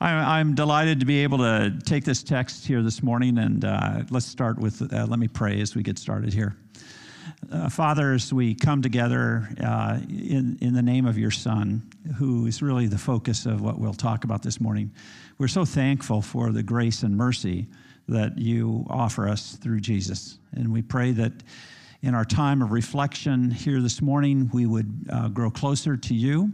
I'm delighted to be able to take this text here this morning, and uh, let's start with, uh, let me pray as we get started here. Uh, Father, as we come together uh, in, in the name of your Son, who is really the focus of what we'll talk about this morning, we're so thankful for the grace and mercy that you offer us through Jesus. And we pray that in our time of reflection here this morning, we would uh, grow closer to you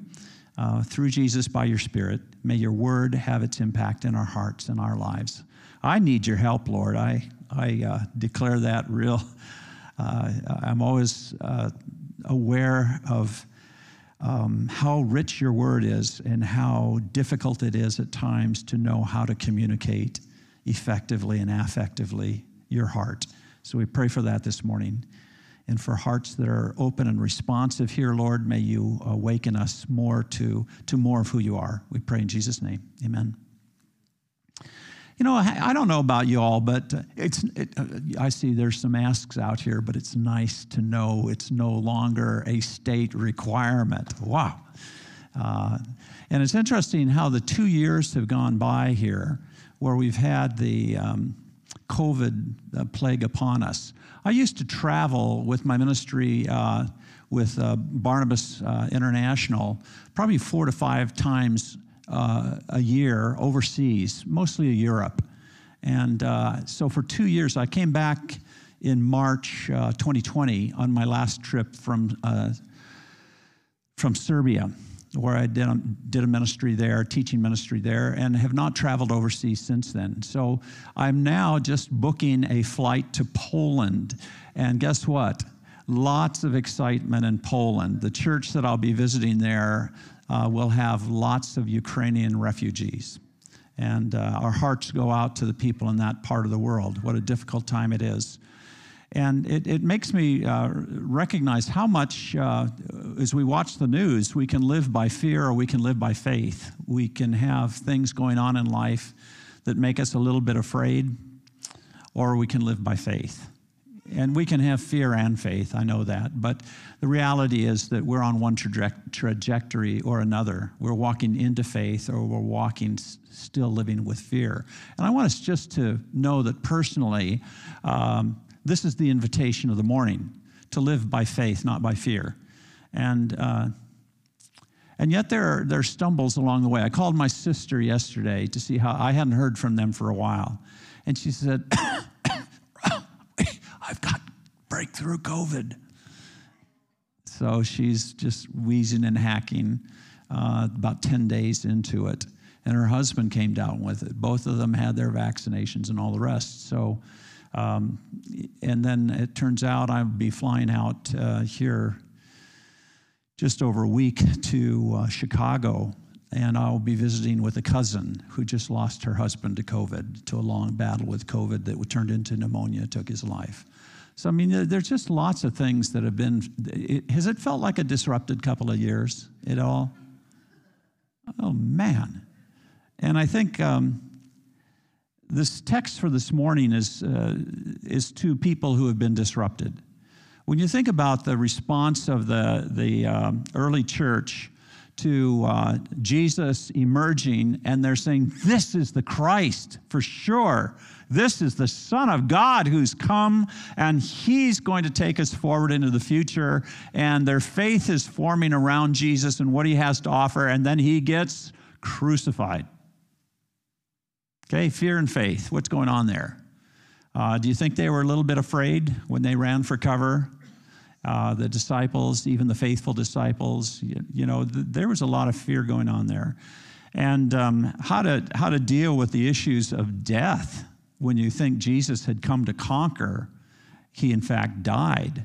uh, through Jesus by your Spirit. May your word have its impact in our hearts and our lives. I need your help, Lord. I, I uh, declare that real. Uh, I'm always uh, aware of um, how rich your word is and how difficult it is at times to know how to communicate effectively and affectively your heart. So we pray for that this morning and for hearts that are open and responsive here, Lord, may you awaken us more to, to more of who you are. We pray in Jesus' name. Amen. You know, I don't know about you all, but it's, it, I see there's some masks out here, but it's nice to know it's no longer a state requirement. Wow. Uh, and it's interesting how the two years have gone by here where we've had the um, COVID uh, plague upon us. I used to travel with my ministry uh, with uh, Barnabas uh, International probably four to five times uh, a year overseas, mostly Europe. And so for two years, I came back in March 2020 on my last trip from, from Serbia where I did a, did a ministry there, teaching ministry there, and have not traveled overseas since then. So I'm now just booking a flight to Poland. And guess what? Lots of excitement in Poland. The church that I'll be visiting there uh, will have lots of Ukrainian refugees. And uh, our hearts go out to the people in that part of the world. What a difficult time it is. And it, it makes me uh, recognize how much, uh, as we watch the news, we can live by fear or we can live by faith. We can have things going on in life that make us a little bit afraid, or we can live by faith. And we can have fear and faith, I know that. But the reality is that we're on one traje- trajectory or another. We're walking into faith or we're walking still living with fear. And I want us just to know that personally, um, this is the invitation of the morning to live by faith, not by fear. And, uh, and yet there are, there are stumbles along the way. I called my sister yesterday to see how I hadn't heard from them for a while. And she said, I've got breakthrough COVID. So she's just wheezing and hacking uh, about 10 days into it. And her husband came down with it. Both of them had their vaccinations and all the rest. So um, and then it turns out I'll be flying out uh, here just over a week to uh, Chicago, and I'll be visiting with a cousin who just lost her husband to COVID, to a long battle with COVID that turned into pneumonia, took his life. So, I mean, there's just lots of things that have been. It, has it felt like a disrupted couple of years at all? Oh, man. And I think. Um, this text for this morning is, uh, is to people who have been disrupted. When you think about the response of the, the um, early church to uh, Jesus emerging, and they're saying, This is the Christ for sure. This is the Son of God who's come, and He's going to take us forward into the future. And their faith is forming around Jesus and what He has to offer, and then He gets crucified. Okay, fear and faith. What's going on there? Uh, do you think they were a little bit afraid when they ran for cover? Uh, the disciples, even the faithful disciples, you, you know, th- there was a lot of fear going on there. And um, how, to, how to deal with the issues of death when you think Jesus had come to conquer, he in fact died.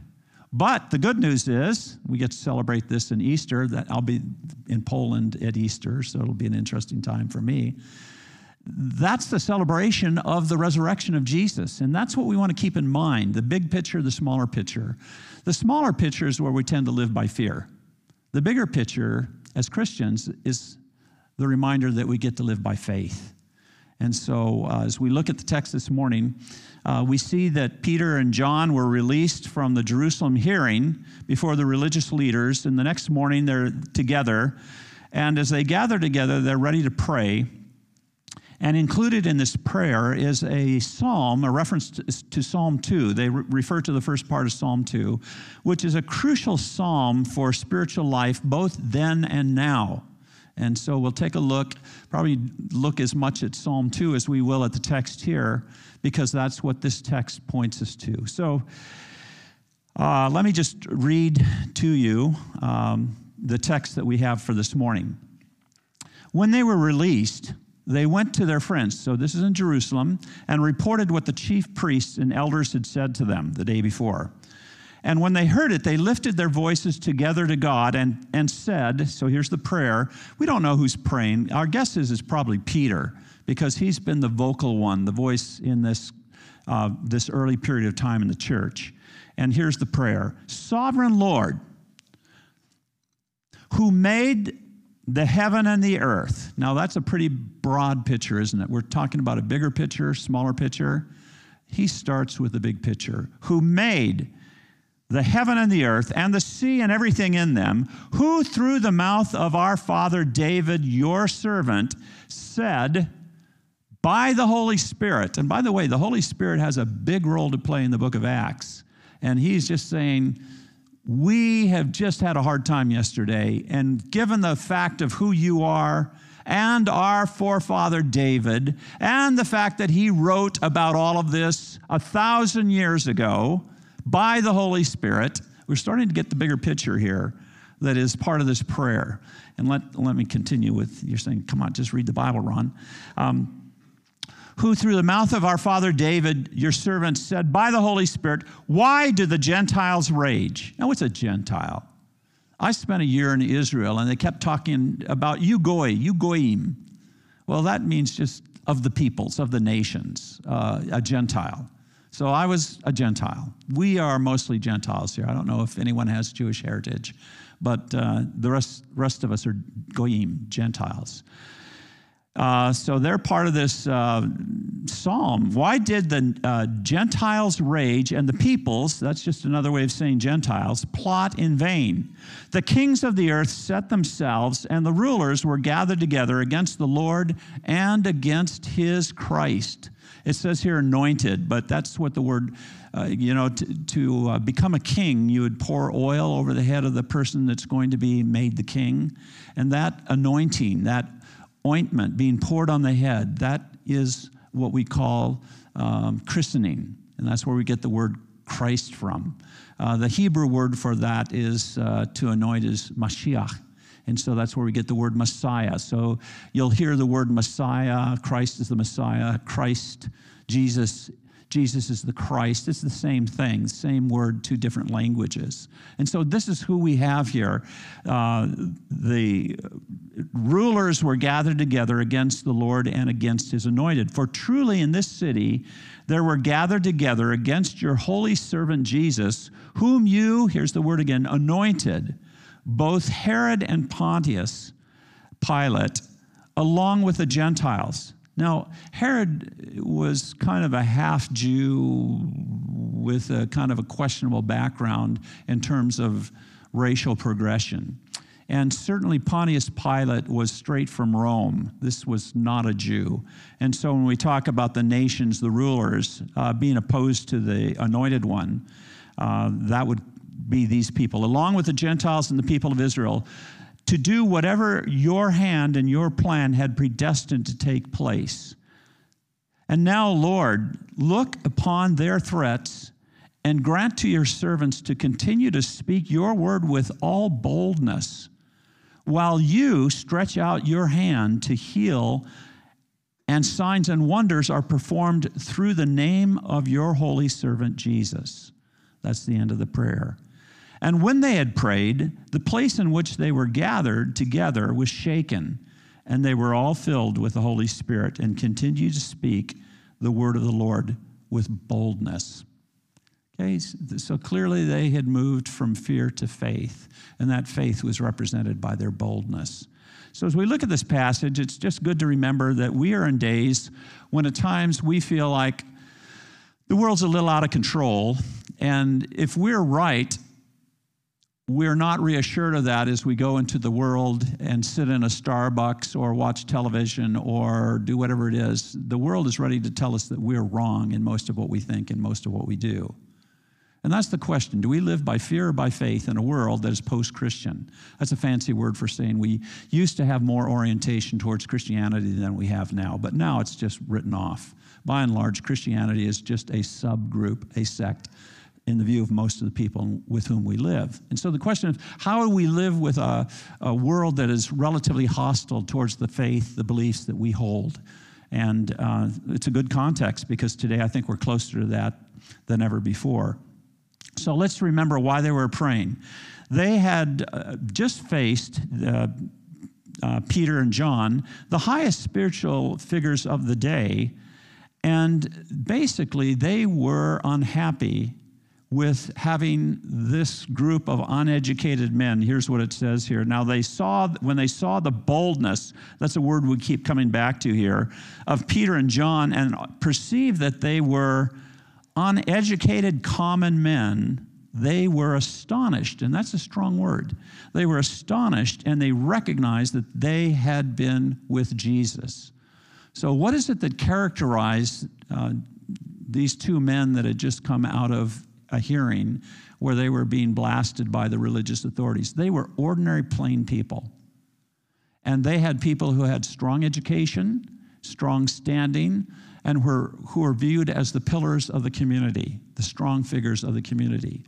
But the good news is we get to celebrate this in Easter. That I'll be in Poland at Easter, so it'll be an interesting time for me that's the celebration of the resurrection of Jesus. And that's what we want to keep in mind the big picture, the smaller picture. The smaller picture is where we tend to live by fear. The bigger picture, as Christians, is the reminder that we get to live by faith. And so, uh, as we look at the text this morning, uh, we see that Peter and John were released from the Jerusalem hearing before the religious leaders. And the next morning, they're together. And as they gather together, they're ready to pray. And included in this prayer is a psalm, a reference to, Psalm 2. They re- refer to the first part of Psalm 2, which is a crucial psalm for spiritual life, both then and now. And so we'll take a look, probably look as much at Psalm 2 as we will at the text here, because that's what this text points us to. So uh, let me just read to you um, the text that we have for this morning. When they were released, they went to their friends, so this is in Jerusalem, and reported what the chief priests and elders had said to them the day before. And when they heard it, they lifted their voices together to God and, and said, So here's the prayer. We don't know who's praying. Our guess is it's probably Peter, because he's been the vocal one, the voice in this, uh, this early period of time in the church. And here's the prayer Sovereign Lord, who made the heaven and the earth. Now, that's a pretty broad picture, isn't it? We're talking about a bigger picture, smaller picture. He starts with the big picture. Who made the heaven and the earth and the sea and everything in them, who through the mouth of our father David, your servant, said, by the Holy Spirit, and by the way, the Holy Spirit has a big role to play in the book of Acts. And he's just saying, we have just had a hard time yesterday, and given the fact of who you are and our forefather David, and the fact that he wrote about all of this a thousand years ago by the Holy Spirit, we're starting to get the bigger picture here that is part of this prayer. And let, let me continue with you're saying, come on, just read the Bible, Ron. Um, who through the mouth of our father David, your servant, said by the Holy Spirit, Why do the Gentiles rage? Now, what's a Gentile? I spent a year in Israel and they kept talking about you goy, you goyim. Well, that means just of the peoples, of the nations, uh, a Gentile. So I was a Gentile. We are mostly Gentiles here. I don't know if anyone has Jewish heritage, but uh, the rest, rest of us are goyim, Gentiles. Uh, so they're part of this uh, psalm. Why did the uh, Gentiles rage and the peoples, that's just another way of saying Gentiles, plot in vain? The kings of the earth set themselves, and the rulers were gathered together against the Lord and against his Christ. It says here anointed, but that's what the word, uh, you know, to, to uh, become a king, you would pour oil over the head of the person that's going to be made the king. And that anointing, that ointment being poured on the head, that is what we call um, christening. And that's where we get the word Christ from. Uh, the Hebrew word for that is uh, to anoint is Mashiach. And so that's where we get the word Messiah. So you'll hear the word Messiah, Christ is the Messiah, Christ, Jesus Jesus is the Christ. It's the same thing, same word, two different languages. And so this is who we have here. Uh, the rulers were gathered together against the Lord and against his anointed. For truly in this city there were gathered together against your holy servant Jesus, whom you, here's the word again, anointed, both Herod and Pontius Pilate, along with the Gentiles now, Herod was kind of a half Jew with a kind of a questionable background in terms of racial progression. And certainly Pontius Pilate was straight from Rome. This was not a Jew. And so when we talk about the nations, the rulers, uh, being opposed to the anointed one, uh, that would be these people, along with the Gentiles and the people of Israel to do whatever your hand and your plan had predestined to take place. And now, Lord, look upon their threats and grant to your servants to continue to speak your word with all boldness, while you stretch out your hand to heal, and signs and wonders are performed through the name of your holy servant Jesus. That's the end of the prayer. And when they had prayed, the place in which they were gathered together was shaken, and they were all filled with the Holy Spirit and continued to speak the word of the Lord with boldness. Okay, so clearly they had moved from fear to faith, and that faith was represented by their boldness. So, as we look at this passage, it's just good to remember that we are in days when at times we feel like the world's a little out of control, and if we're right, we're not reassured of that as we go into the world and sit in a Starbucks or watch television or do whatever it is. The world is ready to tell us that we're wrong in most of what we think and most of what we do. And that's the question. Do we live by fear or by faith in a world that is post Christian? That's a fancy word for saying we used to have more orientation towards Christianity than we have now, but now it's just written off. By and large, Christianity is just a subgroup, a sect in the view of most of the people with whom we live. And so the question is how do we live with a, a world that is relatively hostile towards the faith, the beliefs that we hold? And uh, it's a good context because today I think we're closer to that than ever before. So let's remember why they were praying. They had uh, just faced uh, uh Peter and John, the highest spiritual figures of the day, and basically they were unhappy with having this group of uneducated men. Here's what it says here. Now they saw, when they saw the boldness, that's a word we keep coming back to here, of Peter and John, and perceived that they were uneducated common men, they were astonished. And that's a strong word. They were astonished and they recognized that they had been with Jesus. So, what is it that characterized uh, these two men that had just come out of a hearing where they were being blasted by the religious authorities. They were ordinary, plain people. And they had people who had strong education, strong standing, and were, who were viewed as the pillars of the community, the strong figures of the community.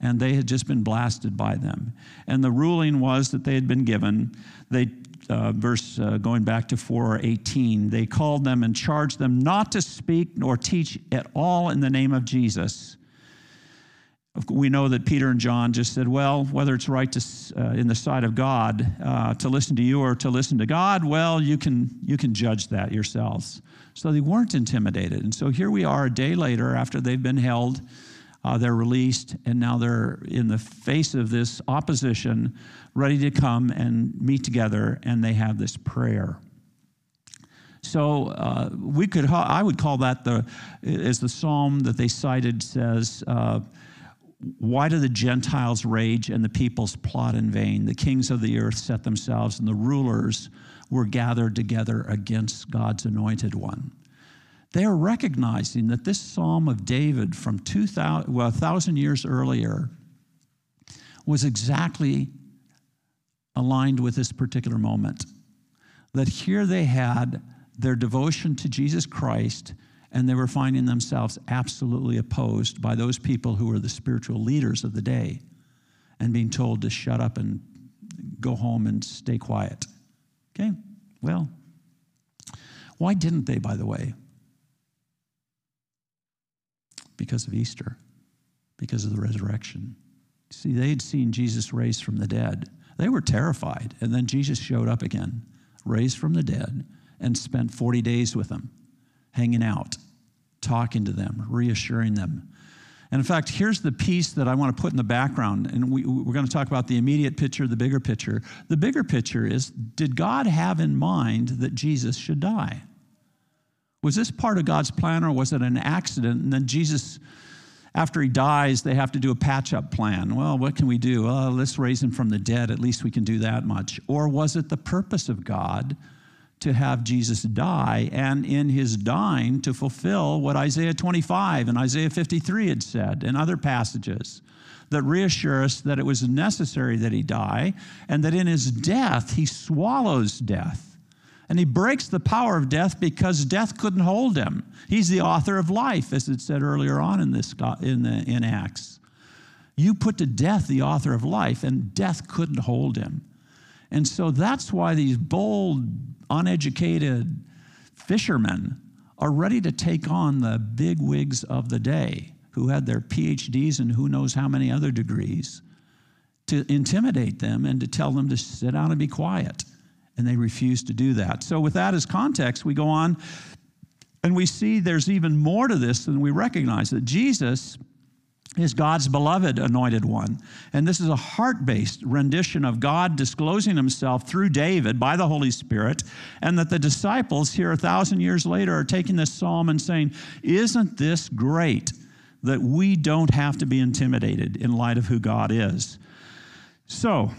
And they had just been blasted by them. And the ruling was that they had been given, they, uh, verse uh, going back to 418, they called them and charged them not to speak nor teach at all in the name of Jesus we know that Peter and John just said, well, whether it's right to, uh, in the sight of God uh, to listen to you or to listen to God, well, you can, you can judge that yourselves. So they weren't intimidated. And so here we are a day later after they've been held. Uh, they're released, and now they're in the face of this opposition, ready to come and meet together, and they have this prayer. So uh, we could, I would call that the, as the psalm that they cited says, uh, why do the Gentiles rage and the peoples plot in vain? The kings of the earth set themselves, and the rulers were gathered together against God's anointed one. They are recognizing that this Psalm of David from 2000, well, 1,000 years earlier was exactly aligned with this particular moment. That here they had their devotion to Jesus Christ and they were finding themselves absolutely opposed by those people who were the spiritual leaders of the day and being told to shut up and go home and stay quiet. Okay, well, why didn't they, by the way? Because of Easter, because of the resurrection. See, they had seen Jesus raised from the dead. They were terrified. And then Jesus showed up again, raised from the dead, and spent 40 days with them hanging out, talking to them, reassuring them. And in fact, here's the piece that I want to put in the background. And we, are going to talk about the immediate picture, the bigger picture. The bigger picture is did God have in mind that Jesus should die? Was this part of God's plan or was it an accident? And then Jesus, after he dies, they have to do a patch up plan. Well, what can we do? Let's raise him from the dead. At least we can do that much. Or was it the purpose of God? To have Jesus die, and in his dying to fulfill what Isaiah 25 and Isaiah 53 had said, and other passages that reassure us that it was necessary that he die, and that in his death he swallows death. And he breaks the power of death because death couldn't hold him. He's the author of life, as it said earlier on in, this, in, the, in Acts. You put to death the author of life, and death couldn't hold him. And so that's why these bold, uneducated fishermen are ready to take on the big wigs of the day who had their PhDs and who knows how many other degrees to intimidate them and to tell them to sit down and be quiet. And they refuse to do that. So, with that as context, we go on and we see there's even more to this than we recognize that Jesus is God's beloved anointed one. And this is a heart based rendition of God disclosing himself through David by the Holy Spirit. And that the disciples here a thousand years later are taking this psalm and saying, Isn't this great that we don't have to be intimidated in light of who God is? So,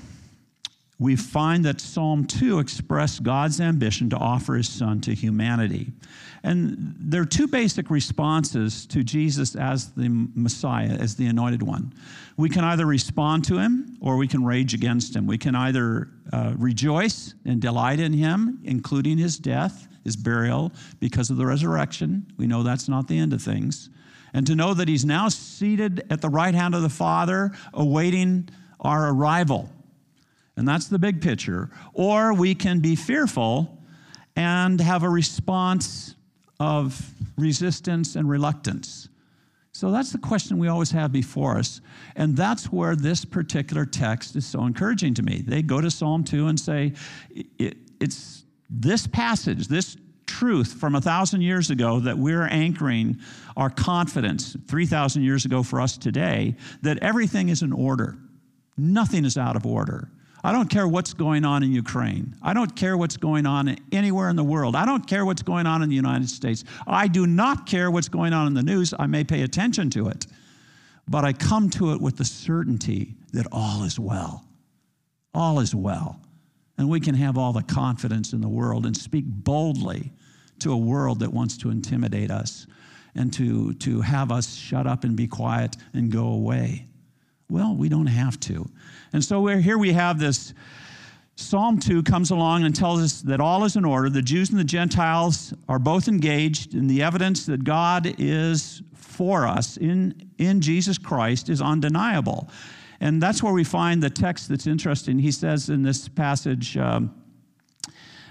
we find that Psalm 2 expressed God's ambition to offer his son to humanity. And there are two basic responses to Jesus as the Messiah, as the anointed one. We can either respond to him or we can rage against him. We can either uh, rejoice and delight in him, including his death, his burial, because of the resurrection. We know that's not the end of things. And to know that he's now seated at the right hand of the Father, awaiting our arrival and that's the big picture. Or we can be fearful and have a response of resistance and reluctance. So that's the question we always have before us. And that's where this particular text is so encouraging to me. They go to Psalm 2 and say, it's this passage, this truth from a thousand years ago that we're anchoring our confidence 3,000 years ago for us today, that everything is in order. Nothing is out of order. I don't care what's going on in Ukraine. I don't care what's going on anywhere in the world. I don't care what's going on in the United States. I do not care what's going on in the news. I may pay attention to it, but I come to it with the certainty that all is well. All is well. And we can have all the confidence in the world and speak boldly to a world that wants to intimidate us and to, to have us shut up and be quiet and go away. Well, we don't have to. And so here we have this Psalm 2 comes along and tells us that all is in order. The Jews and the Gentiles are both engaged, and the evidence that God is for us in, in Jesus Christ is undeniable. And that's where we find the text that's interesting. He says in this passage, um,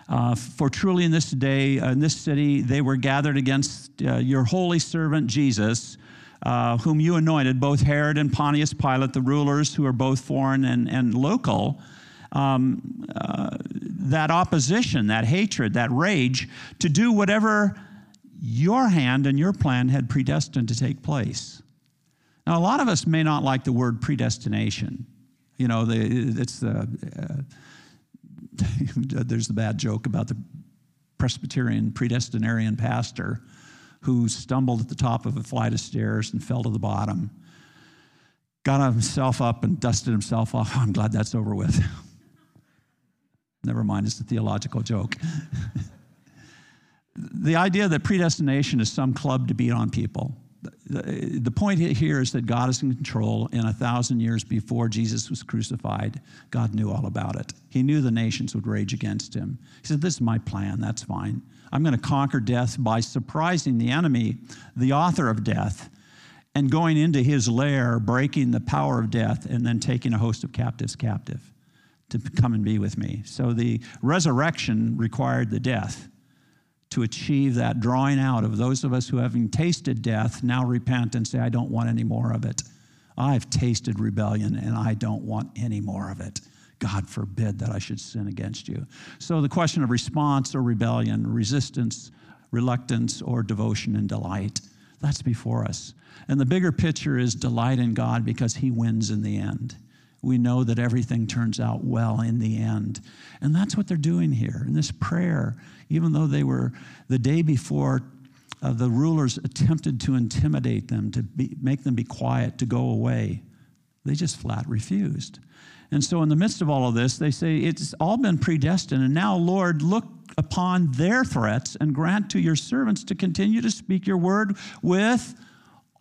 uh, For truly in this day, uh, in this city, they were gathered against uh, your holy servant Jesus uh, whom you anointed, both Herod and Pontius Pilate, the rulers who are both foreign and, and local, um, uh, that opposition, that hatred, that rage, to do whatever your hand and your plan had predestined to take place. Now, a lot of us may not like the word predestination. You know, the, it's the, uh, there's the bad joke about the Presbyterian predestinarian pastor who stumbled at the top of a flight of stairs and fell to the bottom, got himself up and dusted himself off. I'm glad that's over with. Never mind, it's a theological joke. the idea that predestination is some club to beat on people. The, point here is that God is in control, and a thousand years before Jesus was crucified, God knew all about it. He knew the nations would rage against him. He said, This is my plan, that's fine. I'm going to conquer death by surprising the enemy, the author of death, and going into his lair, breaking the power of death, and then taking a host of captives captive to come and be with me. So the resurrection required the death to achieve that drawing out of those of us who, having tasted death, now repent and say, I don't want any more of it. I've tasted rebellion and I don't want any more of it. God forbid that I should sin against you. So the question of response or rebellion, resistance, reluctance, or devotion and delight, that's before us. And the bigger picture is delight in God because He wins in the end. We know that everything turns out well in the end. And that's what they're doing here in this prayer. Even though they were the day before, uh, the rulers attempted to intimidate them, to be, make them be quiet, to go away, they just flat refused. And so, in the midst of all of this, they say, It's all been predestined. And now, Lord, look upon their threats and grant to your servants to continue to speak your word with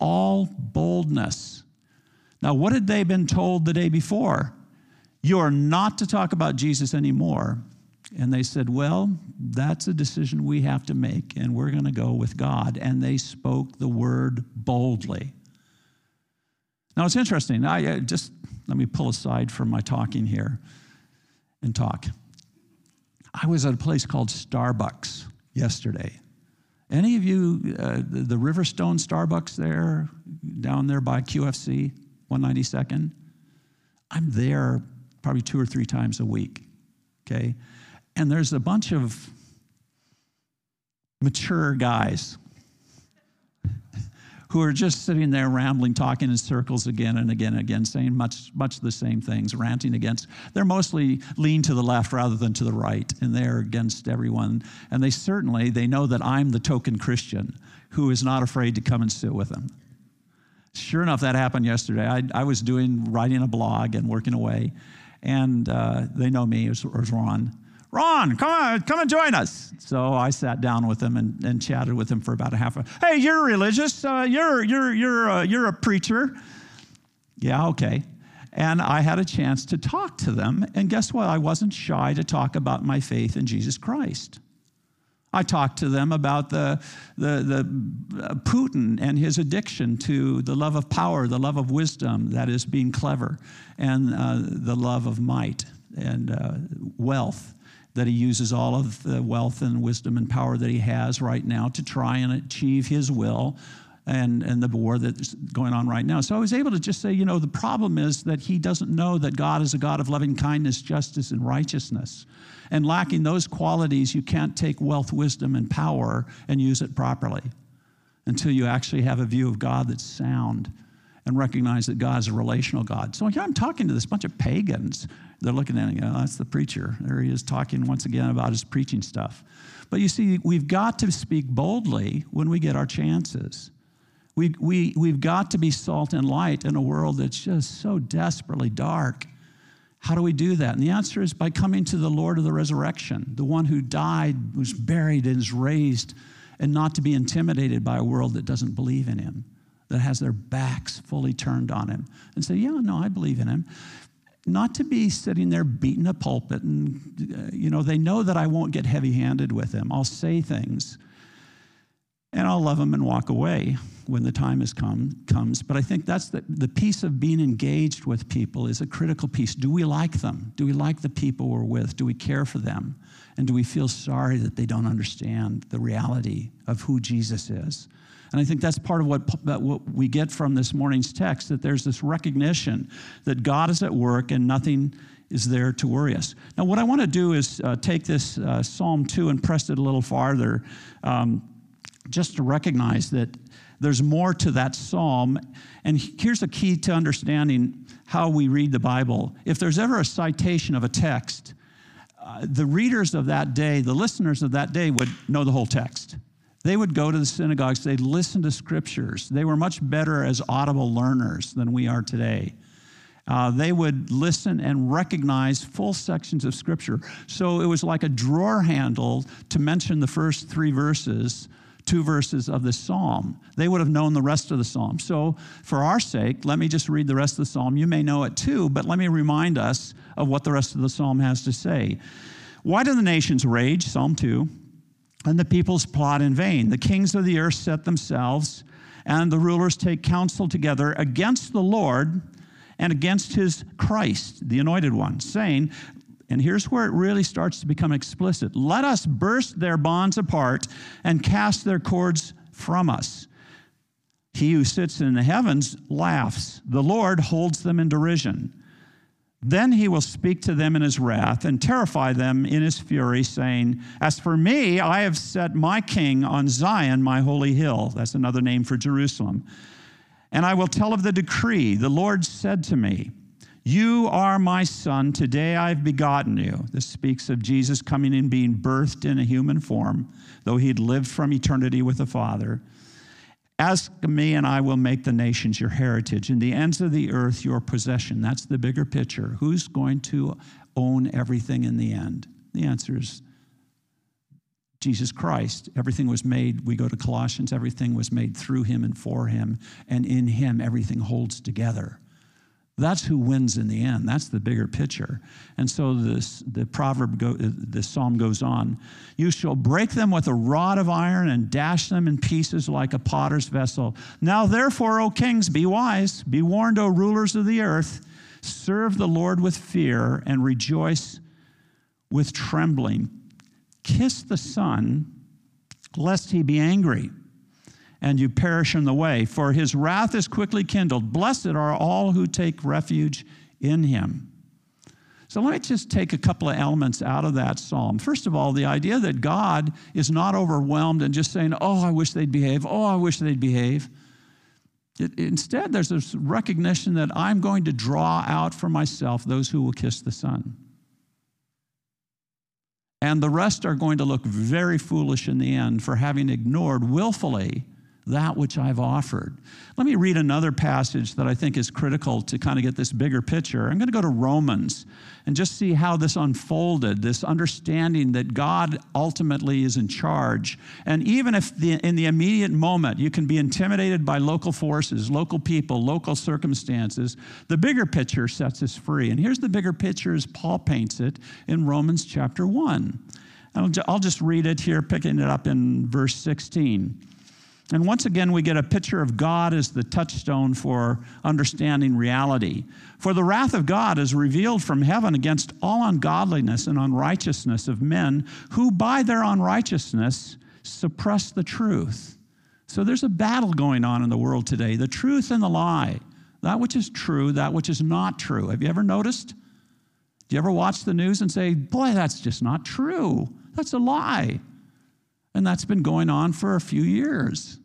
all boldness. Now, what had they been told the day before? You are not to talk about Jesus anymore. And they said, Well, that's a decision we have to make, and we're going to go with God. And they spoke the word boldly. Now, it's interesting. I just let me pull aside from my talking here and talk. I was at a place called Starbucks yesterday. Any of you, uh, the, the Riverstone Starbucks there, down there by QFC, 192nd? I'm there probably two or three times a week, okay? And there's a bunch of mature guys who are just sitting there rambling, talking in circles again and again and again, saying much, much the same things, ranting against. They're mostly lean to the left rather than to the right, and they're against everyone. And they certainly they know that I'm the token Christian who is not afraid to come and sit with them. Sure enough, that happened yesterday. I, I was doing writing a blog and working away, And uh, they know me as, Ron. Ron, come on, come and join us. So I sat down with him and, and chatted with him for about a half hour. Hey, you're religious. Uh, you're, you're, you're, uh, you're a preacher. Yeah, okay. And I had a chance to talk to them. And guess what? I wasn't shy to talk about my faith in Jesus Christ. I talked to them about the, the, the uh, Putin and his addiction to the love of power, the love of wisdom, that is being clever, and uh, the love of might and uh, wealth that he uses all of the wealth and wisdom and power that he has right now to try and achieve his will and, and the war that's going on right now. So I was able to just say, you know, the problem is that he doesn't know that God is a God of loving kindness, justice, and righteousness. And lacking those qualities, you can't take wealth, wisdom, and power and use it properly until you actually have a view of God that's sound and recognize that God is a relational God. So here I'm talking to this bunch of pagans they're looking at him, oh, that's the preacher. There he is talking once again about his preaching stuff. But you see, we've got to speak boldly when we get our chances. We, we, we've got to be salt and light in a world that's just so desperately dark. How do we do that? And the answer is by coming to the Lord of the resurrection, the one who died, was buried, and is raised, and not to be intimidated by a world that doesn't believe in him, that has their backs fully turned on him, and say, Yeah, no, I believe in him not to be sitting there beating a pulpit and uh, you know they know that i won't get heavy-handed with them i'll say things and i'll love them and walk away when the time has come comes. But i think that's the, the piece of being engaged with people is a critical piece. Do we like them? Do we like the people we're with? Do we care for them? And do we feel sorry that they don't understand the reality of who jesus is? And I think that's part of what, what we get from this morning's text that there's this recognition that God is at work and nothing is there to worry us. Now, what I want to do is uh, take this uh, Psalm 2 and press it a little farther um, just to recognize that there's more to that psalm. And here's the key to understanding how we read the Bible. If there's ever a citation of a text, uh, the readers of that day, the listeners of that day, would know the whole text. They would go to the synagogues, they'd listen to scriptures. They were much better as audible learners than we are today. Uh, they would listen and recognize full sections of scripture. So it was like a drawer handle to mention the first three verses, two verses of the psalm. They would have known the rest of the psalm. So, for our sake, let me just read the rest of the psalm. You may know it too, but let me remind us of what the rest of the psalm has to say. Why do the nations rage? Psalm 2 and the peoples plot in vain. The kings of the earth set themselves, and the rulers take counsel together against the Lord and against his Christ, the anointed one, saying, and here's where it really starts to become explicit let us burst their bonds apart and cast their cords from us. He who sits in the heavens laughs, the Lord holds them in derision. Then he will speak to them in his wrath and terrify them in his fury, saying, As for me, I have set my king on Zion, my holy hill. That's another name for Jerusalem. And I will tell of the decree. The Lord said to me, You are my son. Today I've begotten you. This speaks of Jesus coming and being birthed in a human form, though he'd lived from eternity with the Father. Ask me, and I will make the nations your heritage, and the ends of the earth your possession. That's the bigger picture. Who's going to own everything in the end? The answer is Jesus Christ. Everything was made, we go to Colossians, everything was made through him and for him, and in him everything holds together. That's who wins in the end. That's the bigger picture. And so this, the proverb, go, the psalm goes on You shall break them with a rod of iron and dash them in pieces like a potter's vessel. Now, therefore, O kings, be wise, be warned, O rulers of the earth. Serve the Lord with fear and rejoice with trembling. Kiss the Son, lest he be angry and you perish in the way, for his wrath is quickly kindled. Blessed are all who take refuge in him. So let me just take a couple of elements out of that psalm. First of all, the idea that God is not overwhelmed and just saying, Oh, I wish they'd behave. Oh, I wish they'd behave. It, instead, there's this recognition that I'm going to draw out for myself those who will kiss the Son. And the rest are going to look very foolish in the end for having ignored willfully that which I've offered. Let me read another passage that I think is critical to kind of get this bigger picture. I'm going to go to Romans and just see how this unfolded, this understanding that God ultimately is in charge. And even if the, in the immediate moment you can be intimidated by local forces, local people, local circumstances, the bigger picture sets us free. And here's the bigger picture as Paul paints it in Romans chapter 1. I'll just read it here, picking it up in verse 16. And once again, we get a picture of God as the touchstone for understanding reality. For the wrath of God is revealed from heaven against all ungodliness and unrighteousness of men who by their unrighteousness suppress the truth. So there's a battle going on in the world today the truth and the lie. That which is true, that which is not true. Have you ever noticed? Do you ever watch the news and say, boy, that's just not true? That's a lie. And that's been going on for a few years.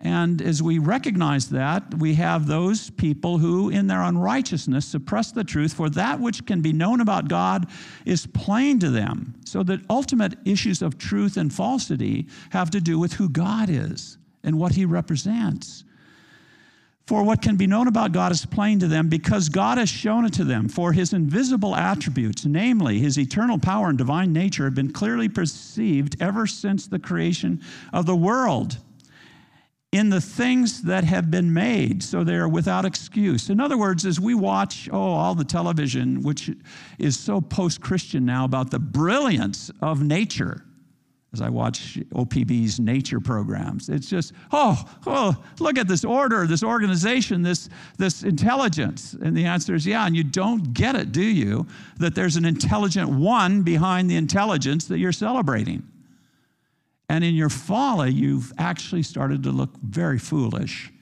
And as we recognize that, we have those people who, in their unrighteousness, suppress the truth, for that which can be known about God is plain to them. So that ultimate issues of truth and falsity have to do with who God is and what he represents. For what can be known about God is plain to them because God has shown it to them. For his invisible attributes, namely his eternal power and divine nature, have been clearly perceived ever since the creation of the world in the things that have been made, so they are without excuse. In other words, as we watch, oh, all the television, which is so post Christian now about the brilliance of nature, as I watch OPB's nature programs. It's just, oh, oh, look at this order, this organization, this, this intelligence. And the answer is, yeah, and you don't get it, do you? That there's an intelligent one behind the intelligence that you're celebrating. And in your folly, you've actually started to look very foolish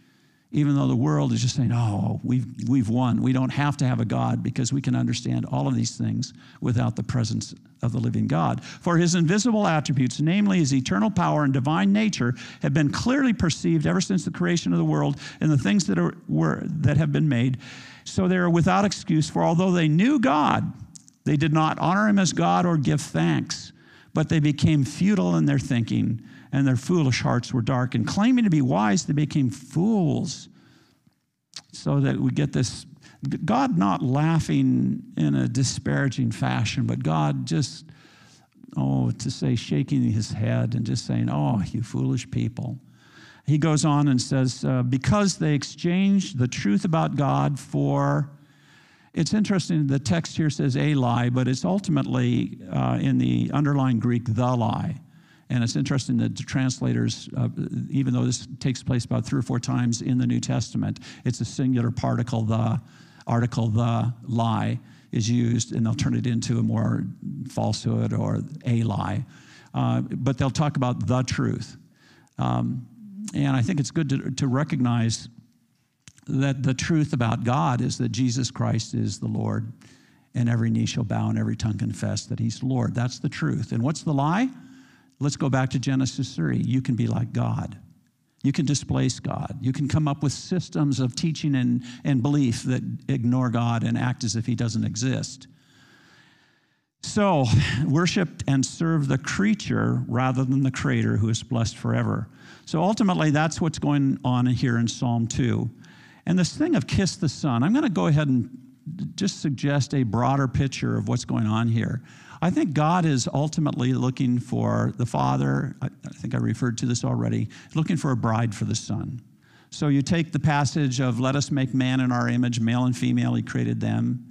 even though the world is just saying, oh, we've, we've won. We don't have to have a God because we can understand all of these things without the presence of the living God. For his invisible attributes, namely his eternal power and divine nature, have been clearly perceived ever since the creation of the world and the things that, are, were, that have been made. So they are without excuse, for although they knew God, they did not honor him as God or give thanks, but they became futile in their thinking and their foolish hearts were dark. And claiming to be wise, they became fools. So that we get this God not laughing in a disparaging fashion, but God just, oh, to say, shaking his head and just saying, oh, you foolish people. He goes on and says, uh, because they exchanged the truth about God for, it's interesting, the text here says a lie, but it's ultimately uh, in the underlying Greek, the lie. And it's interesting that the translators, uh, even though this takes place about three or four times in the New Testament, it's a singular particle, the article, the lie is used, and they'll turn it into a more falsehood or a lie. Uh, but they'll talk about the truth. Um, and I think it's good to, to recognize that the truth about God is that Jesus Christ is the Lord, and every knee shall bow and every tongue confess that He's Lord. That's the truth. And what's the lie? Let's go back to Genesis 3. You can be like God. You can displace God. You can come up with systems of teaching and, and belief that ignore God and act as if He doesn't exist. So, worship and serve the creature rather than the creator who is blessed forever. So, ultimately, that's what's going on here in Psalm 2. And this thing of kiss the Son, I'm going to go ahead and just suggest a broader picture of what's going on here. I think God is ultimately looking for the Father, I, think I referred to this already, looking for a bride for the Son. So you take the passage of, let us make man in our image, male and female, he created them.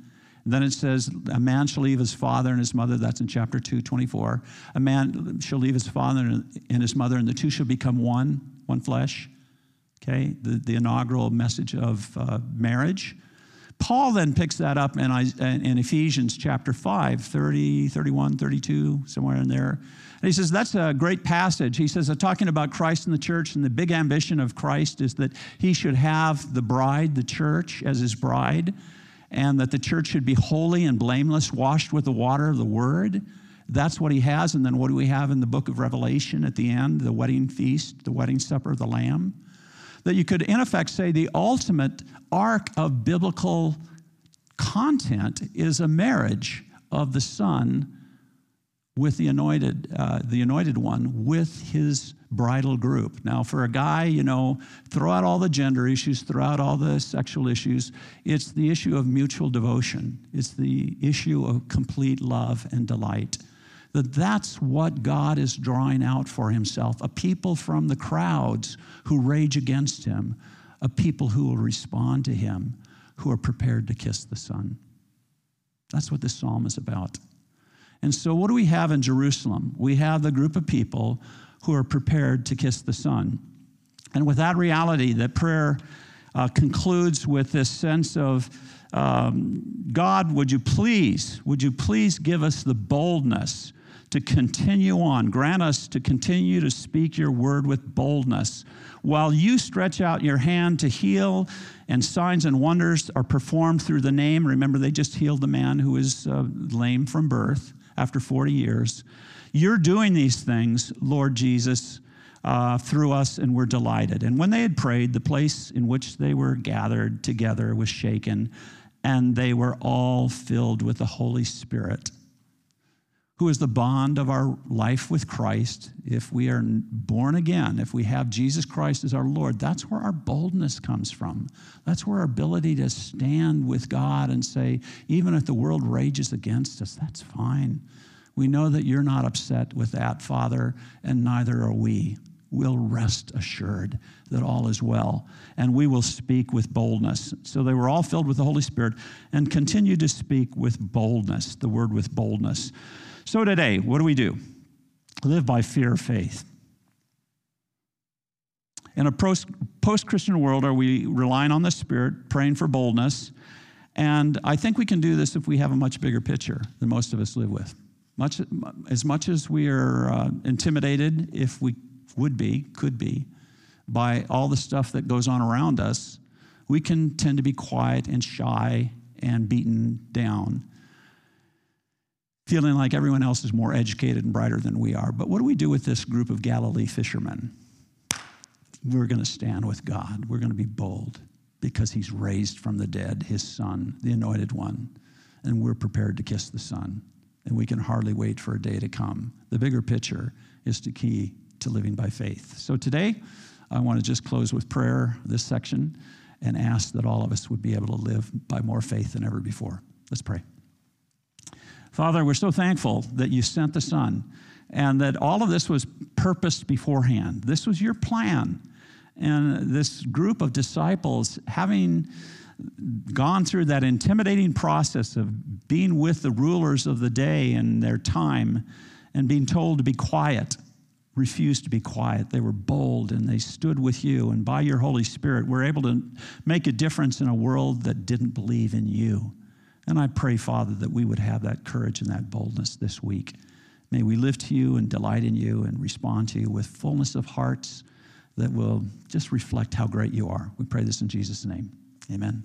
And then it says, a man shall leave his father and his mother. That's in chapter 2, 24. A man shall leave his father and his mother, and the two shall become one, one flesh. Okay, the, the inaugural message of uh, marriage. Paul then picks that up in, in Ephesians chapter 5, 30, 31, 32, somewhere in there. And he says, that's a great passage. He says, talking about Christ and the church, and the big ambition of Christ is that he should have the bride, the church, as his bride, and that the church should be holy and blameless, washed with the water of the word. That's what he has. And then what do we have in the book of Revelation at the end? The wedding feast, the wedding supper of the Lamb that you could, in effect, say the ultimate arc of biblical content is a marriage of the Son with the anointed, uh, the anointed one, with his bridal group. Now, for a guy, you know, throw out all the gender issues, throw out all the sexual issues. It's the issue of mutual devotion. It's the issue of complete love and delight. That that's what God is drawing out for himself a people from the crowds who rage against him, a people who will respond to him, who are prepared to kiss the Son. That's what this psalm is about. And so, what do we have in Jerusalem? We have the group of people who are prepared to kiss the Son. And with that reality, that prayer uh, concludes with this sense of um, God, would you please, would you please give us the boldness to continue on? Grant us to continue to speak your word with boldness while you stretch out your hand to heal and signs and wonders are performed through the name. Remember, they just healed the man who was uh, lame from birth after 40 years. You're doing these things, Lord Jesus, uh, through us, and we're delighted. And when they had prayed, the place in which they were gathered together was shaken, and they were all filled with the Holy Spirit who is the bond of our life with Christ, if we are born again, if we have Jesus Christ as our Lord, that's where our boldness comes from. That's where our ability to stand with God and say, even if the world rages against us, that's fine. We know that you're not upset with that, Father, and neither are we. We'll rest assured that all is well, and we will speak with boldness. So they were all filled with the Holy Spirit and continued to speak with boldness, the word with boldness. So today, what do we do? Live by fear of faith. In a post Christian world, are we relying on the Spirit, praying for boldness? And I think we can do this if we have a much bigger picture than most of us live with. Much, as much as we are uh, intimidated, if we would be, could be, by all the stuff that goes on around us, we can tend to be quiet and shy and beaten down feeling like everyone else is more educated and brighter than we are. But what do we do with this group of Galilee fishermen? We're going to stand with God. We're going to be bold because he's raised from the dead his son, the anointed one, and we're prepared to kiss the son. And we can hardly wait for a day to come. The bigger picture is the key to living by faith. So today, I want to just close with prayer, this section, and ask that all of us would be able to live by more faith than ever before. Let's pray. Father, we're so thankful that you sent the Son and that all of this was purposed beforehand. This was your plan. And this group of disciples, having gone through that intimidating process of being with the rulers of the day and their time and being told to be quiet, refused to be quiet. They were bold and they stood with you. And by your Holy Spirit, we're able to make a difference in a world that didn't believe in you. And I pray, Father, that we would have that courage and that boldness this week. May we live to you and delight in you and respond to you with fullness of hearts that will just reflect how great you are. We pray this in Jesus' name. Amen.